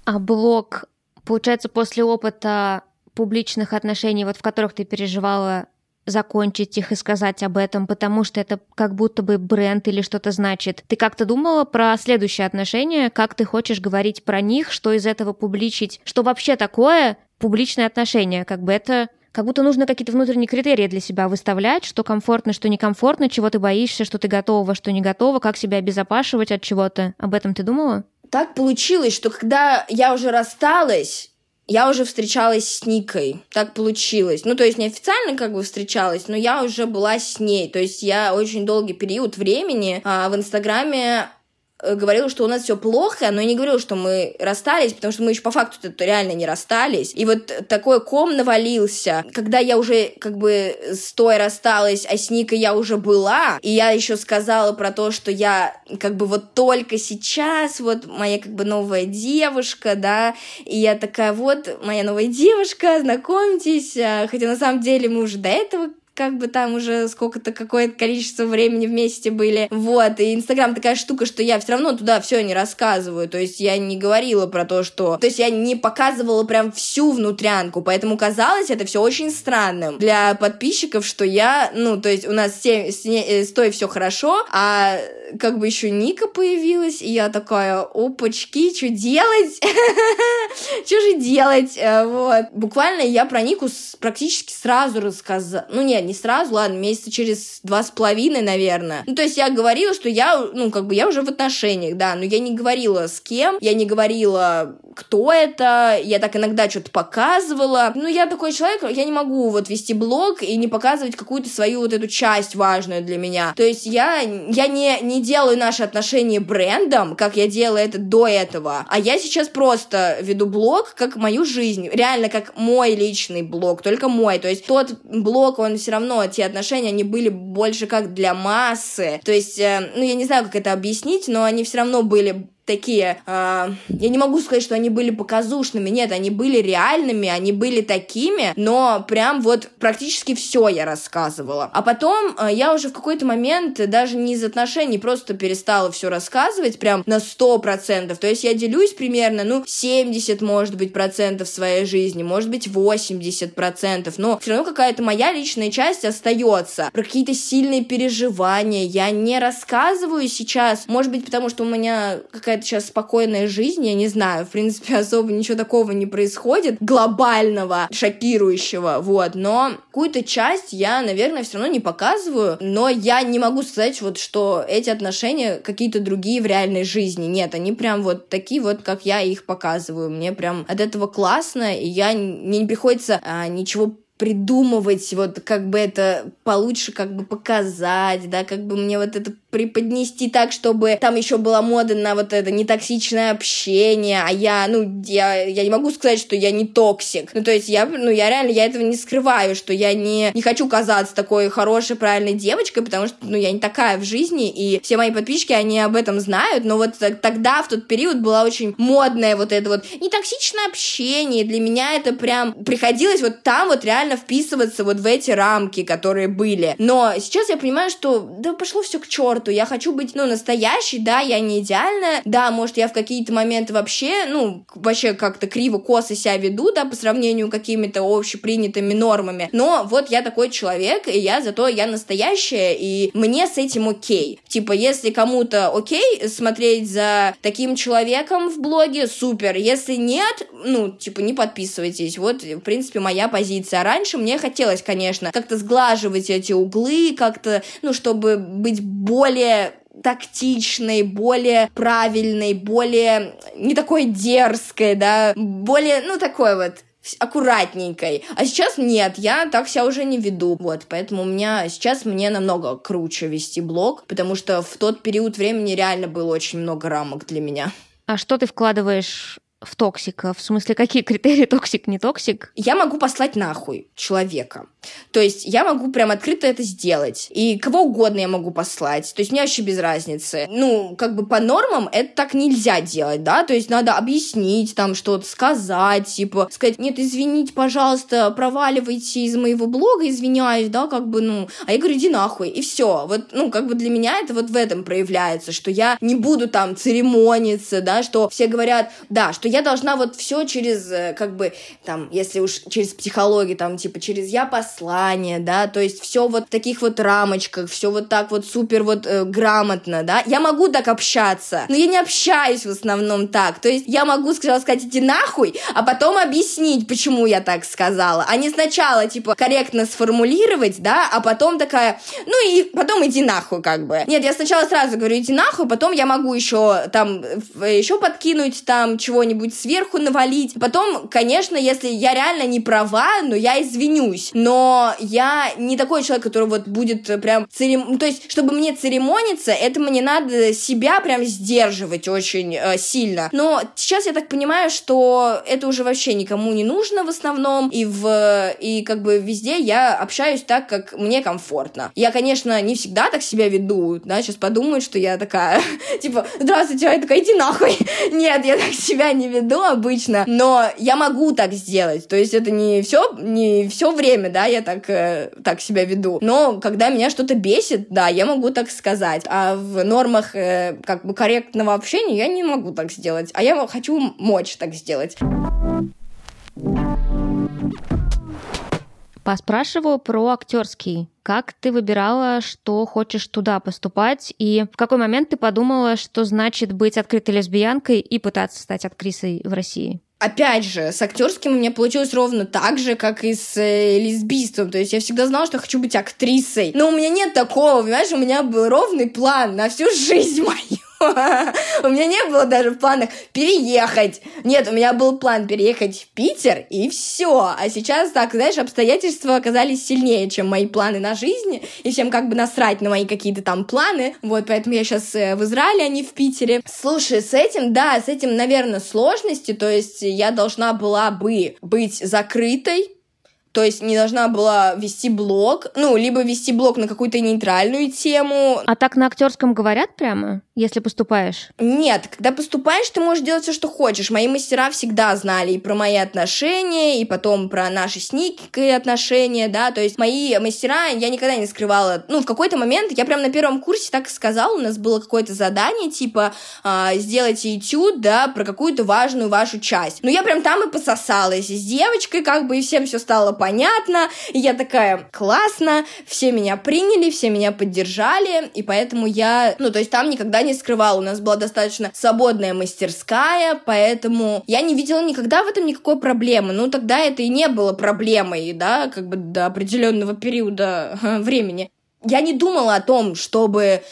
А блог, получается, после опыта публичных отношений, вот в которых ты переживала закончить их и сказать об этом, потому что это как будто бы бренд или что-то значит. Ты как-то думала про следующие отношения, как ты хочешь говорить про них, что из этого публичить, что вообще такое публичные отношения, как бы это как будто нужно какие-то внутренние критерии для себя выставлять, что комфортно, что некомфортно, чего ты боишься, что ты готова, что не готова, как себя обезопашивать от чего-то. Об этом ты думала? Так получилось, что когда я уже рассталась, я уже встречалась с Никой. Так получилось. Ну, то есть неофициально как бы встречалась, но я уже была с ней. То есть я очень долгий период времени а, в Инстаграме Э, говорила, что у нас все плохо, но я не говорила, что мы расстались, потому что мы еще по факту реально не расстались. И вот такой ком навалился, когда я уже как бы с той рассталась, а с Никой я уже была, и я еще сказала про то, что я как бы вот только сейчас, вот моя как бы новая девушка, да, и я такая вот, моя новая девушка, знакомьтесь, а, хотя на самом деле мы уже до этого как бы там уже сколько-то, какое-то количество времени вместе были. Вот, и Инстаграм такая штука, что я все равно туда все не рассказываю. То есть я не говорила про то, что... То есть я не показывала прям всю внутрянку, поэтому казалось это все очень странным для подписчиков, что я, ну, то есть у нас с, с той все хорошо, а как бы еще Ника появилась, и я такая, опачки, что делать? Что же делать? Э, вот. Буквально я про Нику практически сразу рассказала. Ну, нет, не сразу, ладно, месяца через два с половиной, наверное. Ну, то есть я говорила, что я, ну, как бы я уже в отношениях, да, но я не говорила с кем, я не говорила, кто это, я так иногда что-то показывала. Ну, я такой человек, я не могу вот вести блог и не показывать какую-то свою вот эту часть важную для меня. То есть я, я не, не делаю наши отношения брендом, как я делала это до этого, а я сейчас просто веду блог как мою жизнь, реально как мой личный блог, только мой. То есть тот блог, он все равно, те отношения, они были больше как для массы. То есть, э, ну, я не знаю, как это объяснить, но они все равно были такие, э, я не могу сказать, что они были показушными, нет, они были реальными, они были такими, но прям вот практически все я рассказывала. А потом э, я уже в какой-то момент даже не из отношений просто перестала все рассказывать прям на 100%, то есть я делюсь примерно, ну, 70, может быть, процентов своей жизни, может быть, 80 процентов, но все равно какая-то моя личная часть остается. Про какие-то сильные переживания я не рассказываю сейчас, может быть, потому что у меня какая какая-то сейчас спокойная жизнь, я не знаю, в принципе, особо ничего такого не происходит, глобального, шокирующего, вот, но какую-то часть я, наверное, все равно не показываю, но я не могу сказать вот, что эти отношения какие-то другие в реальной жизни, нет, они прям вот такие вот, как я их показываю, мне прям от этого классно, и я, мне не приходится а, ничего придумывать, вот как бы это получше как бы показать, да, как бы мне вот это преподнести так, чтобы там еще была мода на вот это нетоксичное общение, а я, ну, я, я не могу сказать, что я не токсик. Ну, то есть я, ну, я реально, я этого не скрываю, что я не, не хочу казаться такой хорошей, правильной девочкой, потому что, ну, я не такая в жизни, и все мои подписчики, они об этом знают, но вот тогда, в тот период, была очень модная вот это вот нетоксичное общение, для меня это прям приходилось вот там вот реально вписываться вот в эти рамки, которые были. Но сейчас я понимаю, что да пошло все к черту, черту, я хочу быть, ну, настоящей, да, я не идеальная, да, может, я в какие-то моменты вообще, ну, вообще как-то криво-косо себя веду, да, по сравнению с какими-то общепринятыми нормами, но вот я такой человек, и я зато я настоящая, и мне с этим окей. Типа, если кому-то окей смотреть за таким человеком в блоге, супер, если нет, ну, типа, не подписывайтесь, вот, в принципе, моя позиция. Раньше мне хотелось, конечно, как-то сглаживать эти углы, как-то, ну, чтобы быть более более тактичной, более правильной, более не такой дерзкой, да, более, ну, такой вот аккуратненькой. А сейчас нет, я так себя уже не веду. Вот, поэтому у меня сейчас мне намного круче вести блог, потому что в тот период времени реально было очень много рамок для меня. А что ты вкладываешь в токсика? В смысле, какие критерии токсик, не токсик? Я могу послать нахуй человека. То есть я могу прям открыто это сделать. И кого угодно я могу послать. То есть мне вообще без разницы. Ну, как бы по нормам это так нельзя делать, да? То есть надо объяснить, там что-то сказать, типа сказать, нет, извините, пожалуйста, проваливайте из моего блога, извиняюсь, да, как бы, ну. А я говорю, иди нахуй. И все. Вот, ну, как бы для меня это вот в этом проявляется, что я не буду там церемониться, да, что все говорят, да, что я должна вот все через, э, как бы, там, если уж через психологию, там, типа, через я послание, да, то есть все вот в таких вот рамочках, все вот так вот супер вот э, грамотно, да. Я могу так общаться, но я не общаюсь в основном так. То есть я могу сначала сказать иди нахуй, а потом объяснить, почему я так сказала, а не сначала, типа, корректно сформулировать, да, а потом такая, ну и потом иди нахуй, как бы. Нет, я сначала сразу говорю иди нахуй, потом я могу еще там, еще подкинуть там чего-нибудь сверху навалить. Потом, конечно, если я реально не права, но я извинюсь. Но я не такой человек, который вот будет прям церем... То есть, чтобы мне церемониться, это мне надо себя прям сдерживать очень э, сильно. Но сейчас я так понимаю, что это уже вообще никому не нужно в основном. И в... И как бы везде я общаюсь так, как мне комфортно. Я, конечно, не всегда так себя веду, да, сейчас подумают, что я такая, типа, здравствуйте, я такая, иди нахуй. Нет, я так себя не веду обычно, но я могу так сделать. То есть это не все, не все время, да, я я так, э, так себя веду. Но когда меня что-то бесит, да, я могу так сказать. А в нормах э, как бы корректного общения я не могу так сделать. А я хочу мочь так сделать. Поспрашиваю про актерский. Как ты выбирала, что хочешь туда поступать, и в какой момент ты подумала, что значит быть открытой лесбиянкой и пытаться стать актрисой в России? Опять же, с актерским у меня получилось ровно так же, как и с э, лесбийством. То есть я всегда знала, что хочу быть актрисой. Но у меня нет такого, понимаешь, у меня был ровный план на всю жизнь мою. У меня не было даже в планах переехать. Нет, у меня был план переехать в Питер, и все. А сейчас, так, знаешь, обстоятельства оказались сильнее, чем мои планы на жизнь, и всем как бы насрать на мои какие-то там планы. Вот, поэтому я сейчас э, в Израиле, а не в Питере. Слушай, с этим, да, с этим, наверное, сложности, то есть я должна была бы быть закрытой, то есть не должна была вести блог, ну, либо вести блог на какую-то нейтральную тему. А так на актерском говорят прямо, если поступаешь? Нет, когда поступаешь, ты можешь делать все, что хочешь. Мои мастера всегда знали и про мои отношения, и потом про наши с Никой отношения, да, то есть мои мастера я никогда не скрывала. Ну, в какой-то момент, я прям на первом курсе так и сказала, у нас было какое-то задание, типа, э, сделайте этюд, да, про какую-то важную вашу часть. Ну, я прям там и пососалась с девочкой, как бы, и всем все стало понятно понятно. И я такая, классно, все меня приняли, все меня поддержали, и поэтому я, ну, то есть там никогда не скрывала, у нас была достаточно свободная мастерская, поэтому я не видела никогда в этом никакой проблемы. Ну, тогда это и не было проблемой, да, как бы до определенного периода времени. Я не думала о том, чтобы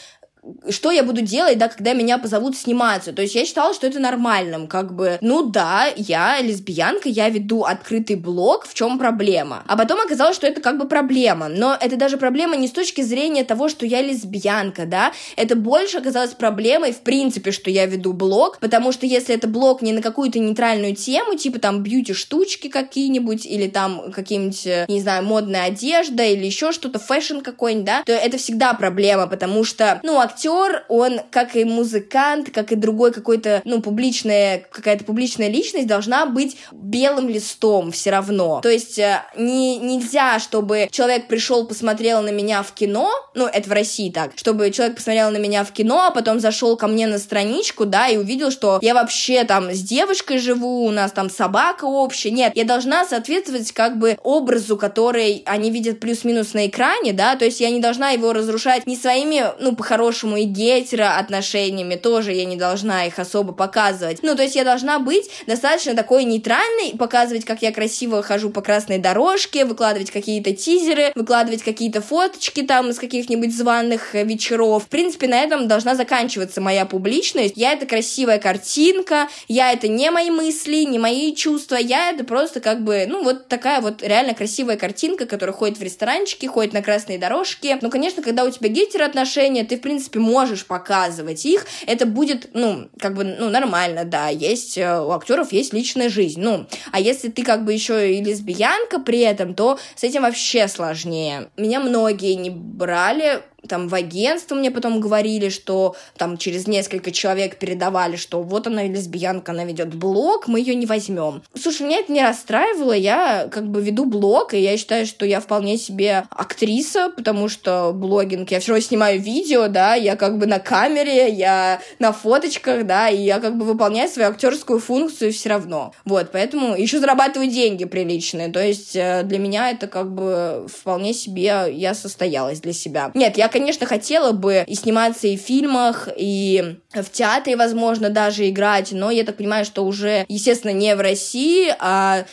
что я буду делать, да, когда меня позовут сниматься. То есть я считала, что это нормальным, как бы, ну да, я лесбиянка, я веду открытый блог, в чем проблема? А потом оказалось, что это как бы проблема. Но это даже проблема не с точки зрения того, что я лесбиянка, да, это больше оказалось проблемой, в принципе, что я веду блог, потому что если это блог не на какую-то нейтральную тему, типа там beauty -штучки какие-нибудь, или там какие-нибудь, э, не знаю, модная одежда, или еще что-то, fashion какой-нибудь, да, то это всегда проблема, потому что, ну, актер, он, как и музыкант, как и другой какой-то, ну, публичная, какая-то публичная личность, должна быть белым листом все равно. То есть э, не, нельзя, чтобы человек пришел, посмотрел на меня в кино, ну, это в России так, чтобы человек посмотрел на меня в кино, а потом зашел ко мне на страничку, да, и увидел, что я вообще там с девушкой живу, у нас там собака общая. Нет, я должна соответствовать как бы образу, который они видят плюс-минус на экране, да, то есть я не должна его разрушать не своими, ну, по-хорошему по-хорошему и гетеро отношениями тоже я не должна их особо показывать. Ну, то есть я должна быть достаточно такой нейтральной, показывать, как я красиво хожу по красной дорожке, выкладывать какие-то тизеры, выкладывать какие-то фоточки там из каких-нибудь званых вечеров. В принципе, на этом должна заканчиваться моя публичность. Я это красивая картинка, я это не мои мысли, не мои чувства, я это просто как бы, ну, вот такая вот реально красивая картинка, которая ходит в ресторанчики, ходит на красной дорожке. Ну, конечно, когда у тебя гетеро отношения, ты, в принципе, принципе, можешь показывать их, это будет, ну, как бы, ну, нормально, да, есть, э, у актеров есть личная жизнь, ну, а если ты как бы еще и лесбиянка при этом, то с этим вообще сложнее. Меня многие не брали там в агентство мне потом говорили, что там через несколько человек передавали, что вот она лесбиянка, она ведет блог, мы ее не возьмем. Слушай, меня это не расстраивало, я как бы веду блог, и я считаю, что я вполне себе актриса, потому что блогинг, я все равно снимаю видео, да, я как бы на камере, я на фоточках, да, и я как бы выполняю свою актерскую функцию все равно. Вот, поэтому еще зарабатываю деньги приличные, то есть э, для меня это как бы вполне себе я состоялась для себя. Нет, я конечно, хотела бы и сниматься и в фильмах, и в театре, возможно, даже играть, но я так понимаю, что уже, естественно, не в России, а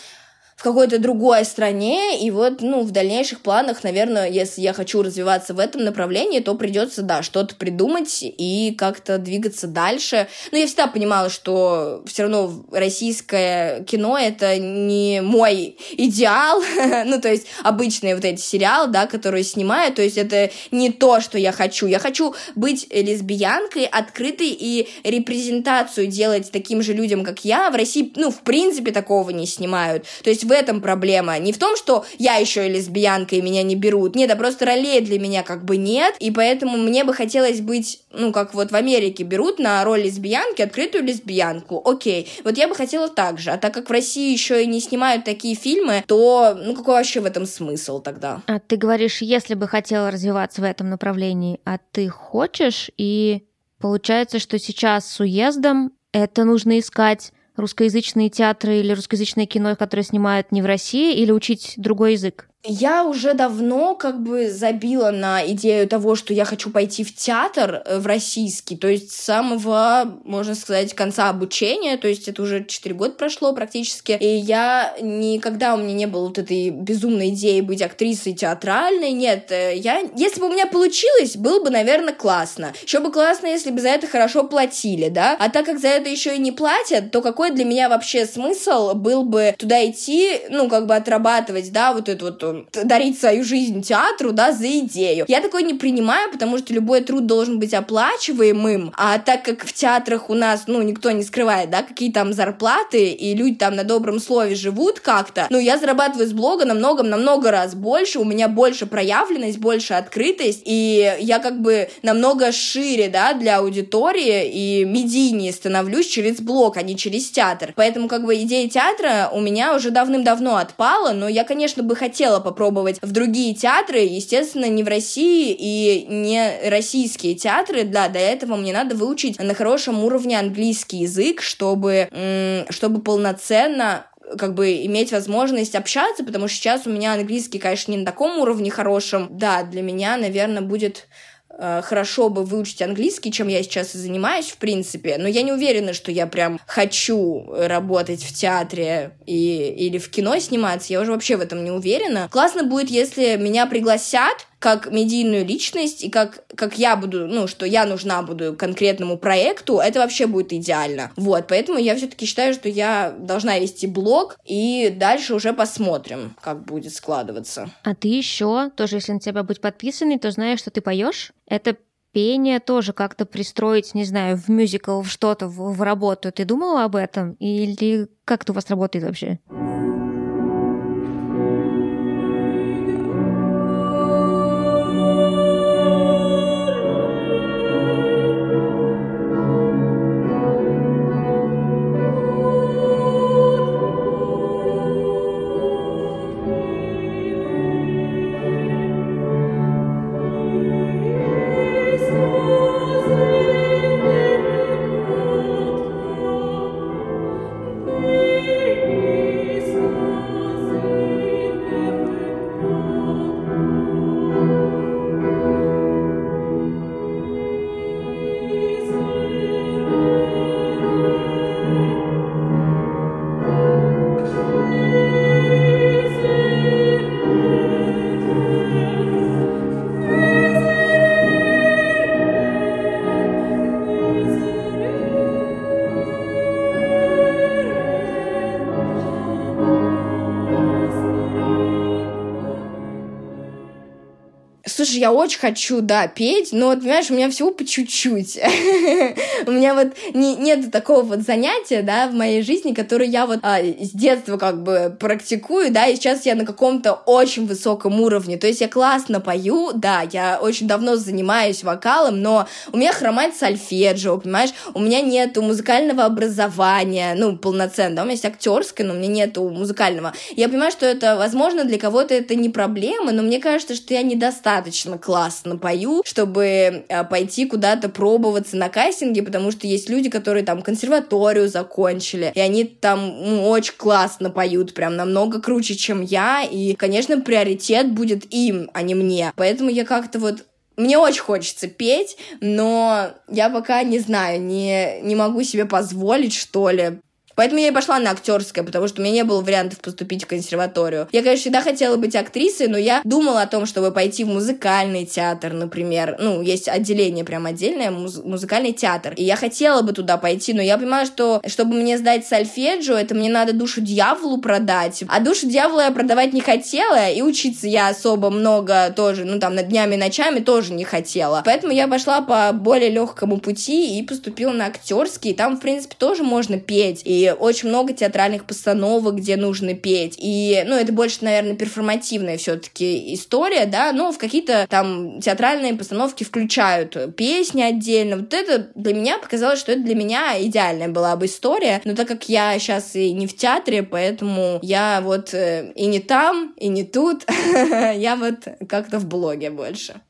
в какой-то другой стране, и вот, ну, в дальнейших планах, наверное, если я хочу развиваться в этом направлении, то придется, да, что-то придумать и как-то двигаться дальше. Но я всегда понимала, что все равно российское кино — это не мой идеал, ну, то есть обычные вот эти сериалы, да, которые снимаю, то есть это не то, что я хочу. Я хочу быть лесбиянкой, открытой и репрезентацию делать таким же людям, как я. В России, ну, в принципе, такого не снимают. То есть этом проблема. Не в том, что я еще и лесбиянка, и меня не берут. Нет, а просто ролей для меня как бы нет, и поэтому мне бы хотелось быть, ну, как вот в Америке берут на роль лесбиянки открытую лесбиянку. Окей, вот я бы хотела так же. А так как в России еще и не снимают такие фильмы, то, ну, какой вообще в этом смысл тогда? А ты говоришь, если бы хотела развиваться в этом направлении, а ты хочешь, и получается, что сейчас с уездом это нужно искать русскоязычные театры или русскоязычное кино, которое снимают не в России, или учить другой язык? Я уже давно как бы забила на идею того, что я хочу пойти в театр э, в российский, то есть с самого, можно сказать, конца обучения, то есть это уже 4 года прошло практически, и я никогда у меня не было вот этой безумной идеи быть актрисой театральной, нет, э, я, если бы у меня получилось, было бы, наверное, классно. Еще бы классно, если бы за это хорошо платили, да, а так как за это еще и не платят, то какой для меня вообще смысл был бы туда идти, ну, как бы отрабатывать, да, вот эту вот дарить свою жизнь театру, да, за идею. Я такое не принимаю, потому что любой труд должен быть оплачиваемым, а так как в театрах у нас, ну, никто не скрывает, да, какие там зарплаты, и люди там на добром слове живут как-то, ну, я зарабатываю с блога намного-намного раз больше, у меня больше проявленность, больше открытость, и я как бы намного шире, да, для аудитории и медийнее становлюсь через блог, а не через театр. Поэтому как бы идея театра у меня уже давным-давно отпала, но я, конечно, бы хотела попробовать в другие театры, естественно, не в России и не российские театры. Да, для этого мне надо выучить на хорошем уровне английский язык, чтобы, чтобы полноценно как бы иметь возможность общаться, потому что сейчас у меня английский, конечно, не на таком уровне хорошем. Да, для меня, наверное, будет хорошо бы выучить английский, чем я сейчас и занимаюсь, в принципе, но я не уверена, что я прям хочу работать в театре и, или в кино сниматься, я уже вообще в этом не уверена. Классно будет, если меня пригласят, как медийную личность и как, как я буду, ну, что я нужна буду конкретному проекту, это вообще будет идеально. Вот, поэтому я все-таки считаю, что я должна вести блог, и дальше уже посмотрим, как будет складываться. А ты еще, тоже, если на тебя быть подписанный, то знаешь, что ты поешь. Это пение тоже как-то пристроить, не знаю, в мюзикл, в что-то, в, в работу. Ты думала об этом? Или как это у вас работает вообще? Я очень хочу, да, петь, но, вот, понимаешь, у меня всего по чуть-чуть. У меня вот не, нет такого вот занятия, да, в моей жизни, которое я вот а, с детства как бы практикую, да, и сейчас я на каком-то очень высоком уровне. То есть я классно пою, да, я очень давно занимаюсь вокалом, но у меня хромает сольфеджио, понимаешь, у меня нету музыкального образования, ну, полноценно, да, у меня есть актерское, но у меня нету музыкального. Я понимаю, что это, возможно, для кого-то это не проблема, но мне кажется, что я недостаточно достаточно классно пою, чтобы а, пойти куда-то пробоваться на кастинге, потому что есть люди, которые там консерваторию закончили, и они там ну, очень классно поют, прям намного круче, чем я, и, конечно, приоритет будет им, а не мне. Поэтому я как-то вот мне очень хочется петь, но я пока не знаю, не, не могу себе позволить, что ли, Поэтому я и пошла на актерское, потому что у меня не было вариантов поступить в консерваторию. Я, конечно, всегда хотела быть актрисой, но я думала о том, чтобы пойти в музыкальный театр, например. Ну, есть отделение прям отдельное, муз- музыкальный театр. И я хотела бы туда пойти, но я понимаю, что чтобы мне сдать сольфеджио, это мне надо душу дьяволу продать. А душу дьявола я продавать не хотела, и учиться я особо много тоже, ну, там, на днями и ночами тоже не хотела. Поэтому я пошла по более легкому пути и поступила на актерский. Там, в принципе, тоже можно петь. И очень много театральных постановок, где нужно петь. И, ну, это больше, наверное, перформативная все-таки история, да, но в какие-то там театральные постановки включают песни отдельно. Вот это для меня показалось, что это для меня идеальная была бы история. Но так как я сейчас и не в театре, поэтому я вот э, и не там, и не тут, я вот как-то в блоге больше.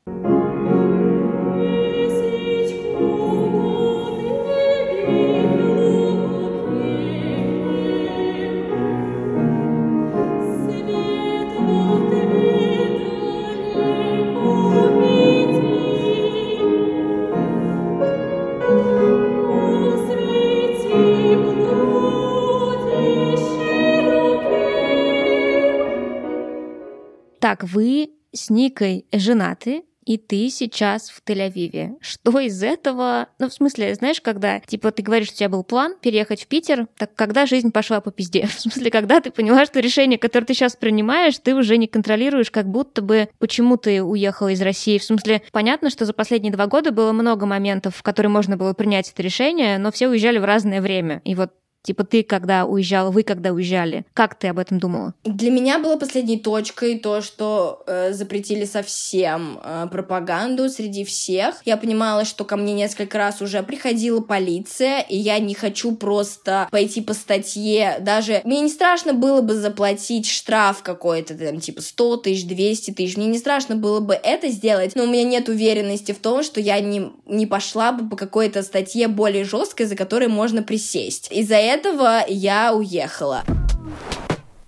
Так, вы с Никой женаты, и ты сейчас в Тель-Авиве. Что из этого? Ну, в смысле, знаешь, когда, типа, ты говоришь, что у тебя был план переехать в Питер, так когда жизнь пошла по пизде? В смысле, когда ты поняла, что решение, которое ты сейчас принимаешь, ты уже не контролируешь, как будто бы почему ты уехала из России. В смысле, понятно, что за последние два года было много моментов, в которые можно было принять это решение, но все уезжали в разное время. И вот Типа ты когда уезжала, вы когда уезжали. Как ты об этом думала? Для меня было последней точкой то, что э, запретили совсем э, пропаганду среди всех. Я понимала, что ко мне несколько раз уже приходила полиция, и я не хочу просто пойти по статье. Даже мне не страшно было бы заплатить штраф какой-то, там, типа 100 тысяч, 200 тысяч. Мне не страшно было бы это сделать, но у меня нет уверенности в том, что я не, не пошла бы по какой-то статье более жесткой, за которой можно присесть. Из-за этого я уехала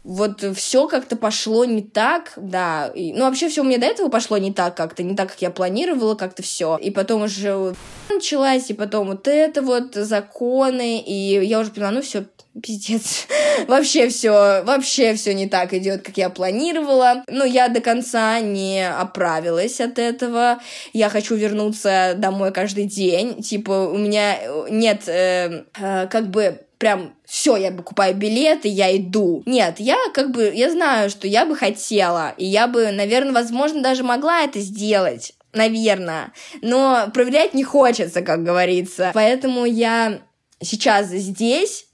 вот все как-то пошло не так, да. И, ну, вообще все у меня до этого пошло не так как-то, не так, как я планировала как-то все. И потом уже началась, и потом вот это вот законы, и я уже поняла, ну все, пиздец. вообще все, вообще все не так идет, как я планировала. Но я до конца не оправилась от этого. Я хочу вернуться домой каждый день. Типа, у меня нет э, э, как бы прям все, я покупаю билеты, я иду. Нет, я как бы, я знаю, что я бы хотела, и я бы, наверное, возможно, даже могла это сделать. Наверное. Но проверять не хочется, как говорится. Поэтому я сейчас здесь,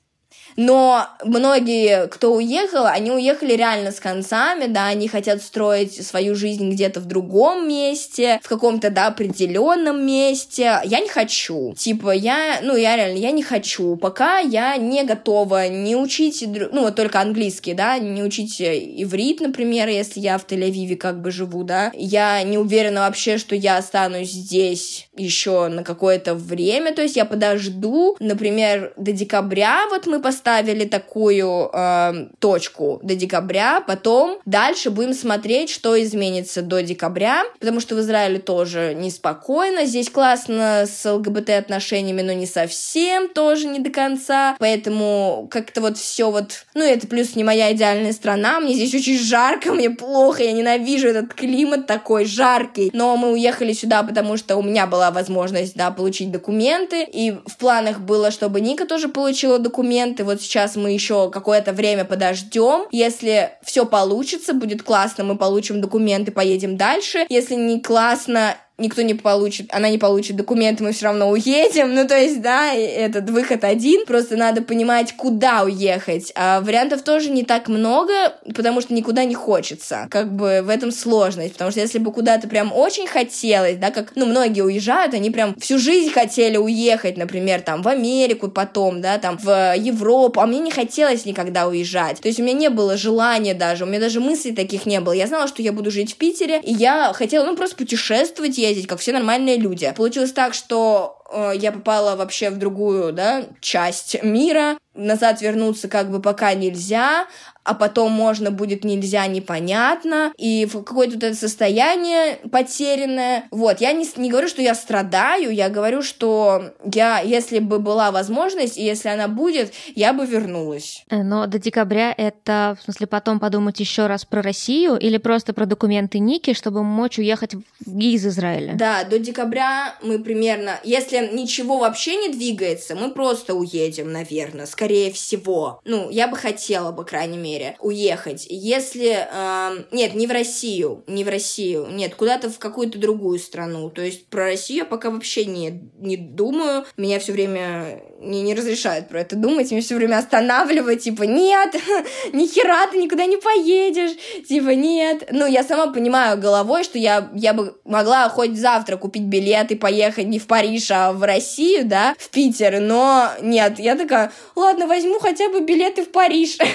но многие, кто уехал, они уехали реально с концами, да, они хотят строить свою жизнь где-то в другом месте, в каком-то, да, определенном месте. Я не хочу. Типа, я, ну, я реально, я не хочу. Пока я не готова не учить, ну, вот только английский, да, не учить иврит, например, если я в Тель-Авиве как бы живу, да. Я не уверена вообще, что я останусь здесь еще на какое-то время, то есть я подожду, например, до декабря, вот мы поставим поставили такую э, точку до декабря, потом дальше будем смотреть, что изменится до декабря, потому что в Израиле тоже неспокойно, здесь классно с ЛГБТ-отношениями, но не совсем, тоже не до конца, поэтому как-то вот все вот, ну это плюс не моя идеальная страна, мне здесь очень жарко, мне плохо, я ненавижу этот климат такой жаркий, но мы уехали сюда, потому что у меня была возможность, да, получить документы, и в планах было, чтобы Ника тоже получила документы, вот сейчас мы еще какое-то время подождем. Если все получится, будет классно, мы получим документы, поедем дальше. Если не классно, никто не получит, она не получит документы, мы все равно уедем. Ну, то есть, да, этот выход один. Просто надо понимать, куда уехать. А вариантов тоже не так много, потому что никуда не хочется. Как бы в этом сложность. Потому что если бы куда-то прям очень хотелось, да, как, ну, многие уезжают, они прям всю жизнь хотели уехать, например, там, в Америку потом, да, там, в Европу, а мне не хотелось никогда уезжать. То есть у меня не было желания даже, у меня даже мыслей таких не было. Я знала, что я буду жить в Питере, и я хотела, ну, просто путешествовать, я ездить, как все нормальные люди. Получилось так, что э, я попала вообще в другую, да, часть мира. Назад вернуться как бы пока нельзя, а потом можно будет нельзя, непонятно, и в какое-то вот это состояние потерянное. Вот, я не, не говорю, что я страдаю, я говорю, что я, если бы была возможность, и если она будет, я бы вернулась. Э, но до декабря это, в смысле, потом подумать еще раз про Россию или просто про документы Ники, чтобы мочь уехать из Израиля? Да, до декабря мы примерно, если ничего вообще не двигается, мы просто уедем, наверное, скорее всего. Ну, я бы хотела, по крайней мере, мере, уехать. Если... Э, нет, не в Россию, не в Россию, нет, куда-то в какую-то другую страну. То есть про Россию я пока вообще не, не думаю. Меня все время не, не разрешают про это думать, меня все время останавливают, типа, нет, ни хера ты никуда не поедешь, типа, нет. Ну, я сама понимаю головой, что я, я бы могла хоть завтра купить билет и поехать не в Париж, а в Россию, да, в Питер, но нет, я такая, ладно, возьму хотя бы билеты в Париж.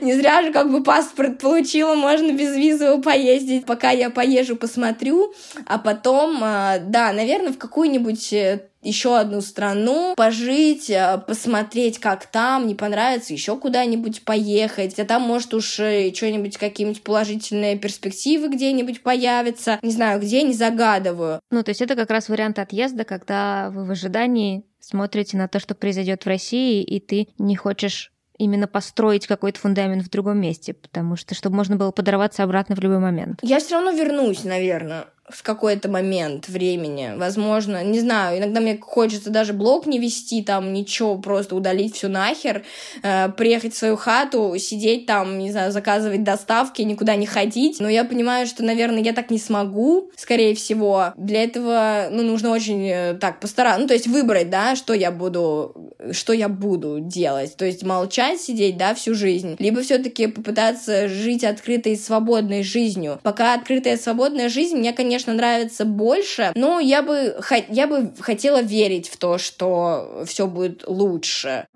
Не зря же как бы паспорт получила, можно без визы поездить. Пока я поезжу, посмотрю, а потом, а, да, наверное, в какую-нибудь э, еще одну страну, пожить, э, посмотреть, как там, не понравится, еще куда-нибудь поехать, а там, может, уж э, что-нибудь, какие-нибудь положительные перспективы где-нибудь появятся, не знаю, где, не загадываю. Ну, то есть это как раз вариант отъезда, когда вы в ожидании смотрите на то, что произойдет в России, и ты не хочешь именно построить какой-то фундамент в другом месте, потому что чтобы можно было подорваться обратно в любой момент. Я все равно вернусь, наверное в какой-то момент времени. Возможно, не знаю, иногда мне хочется даже блог не вести, там ничего, просто удалить все нахер, э, приехать в свою хату, сидеть там, не знаю, заказывать доставки, никуда не ходить. Но я понимаю, что, наверное, я так не смогу, скорее всего. Для этого, ну, нужно очень э, так постараться, ну, то есть выбрать, да, что я буду, что я буду делать. То есть молчать, сидеть, да, всю жизнь. Либо все-таки попытаться жить открытой, свободной жизнью. Пока открытая, свободная жизнь, мне, конечно, конечно, нравится больше, но я бы, я бы хотела верить в то, что все будет лучше.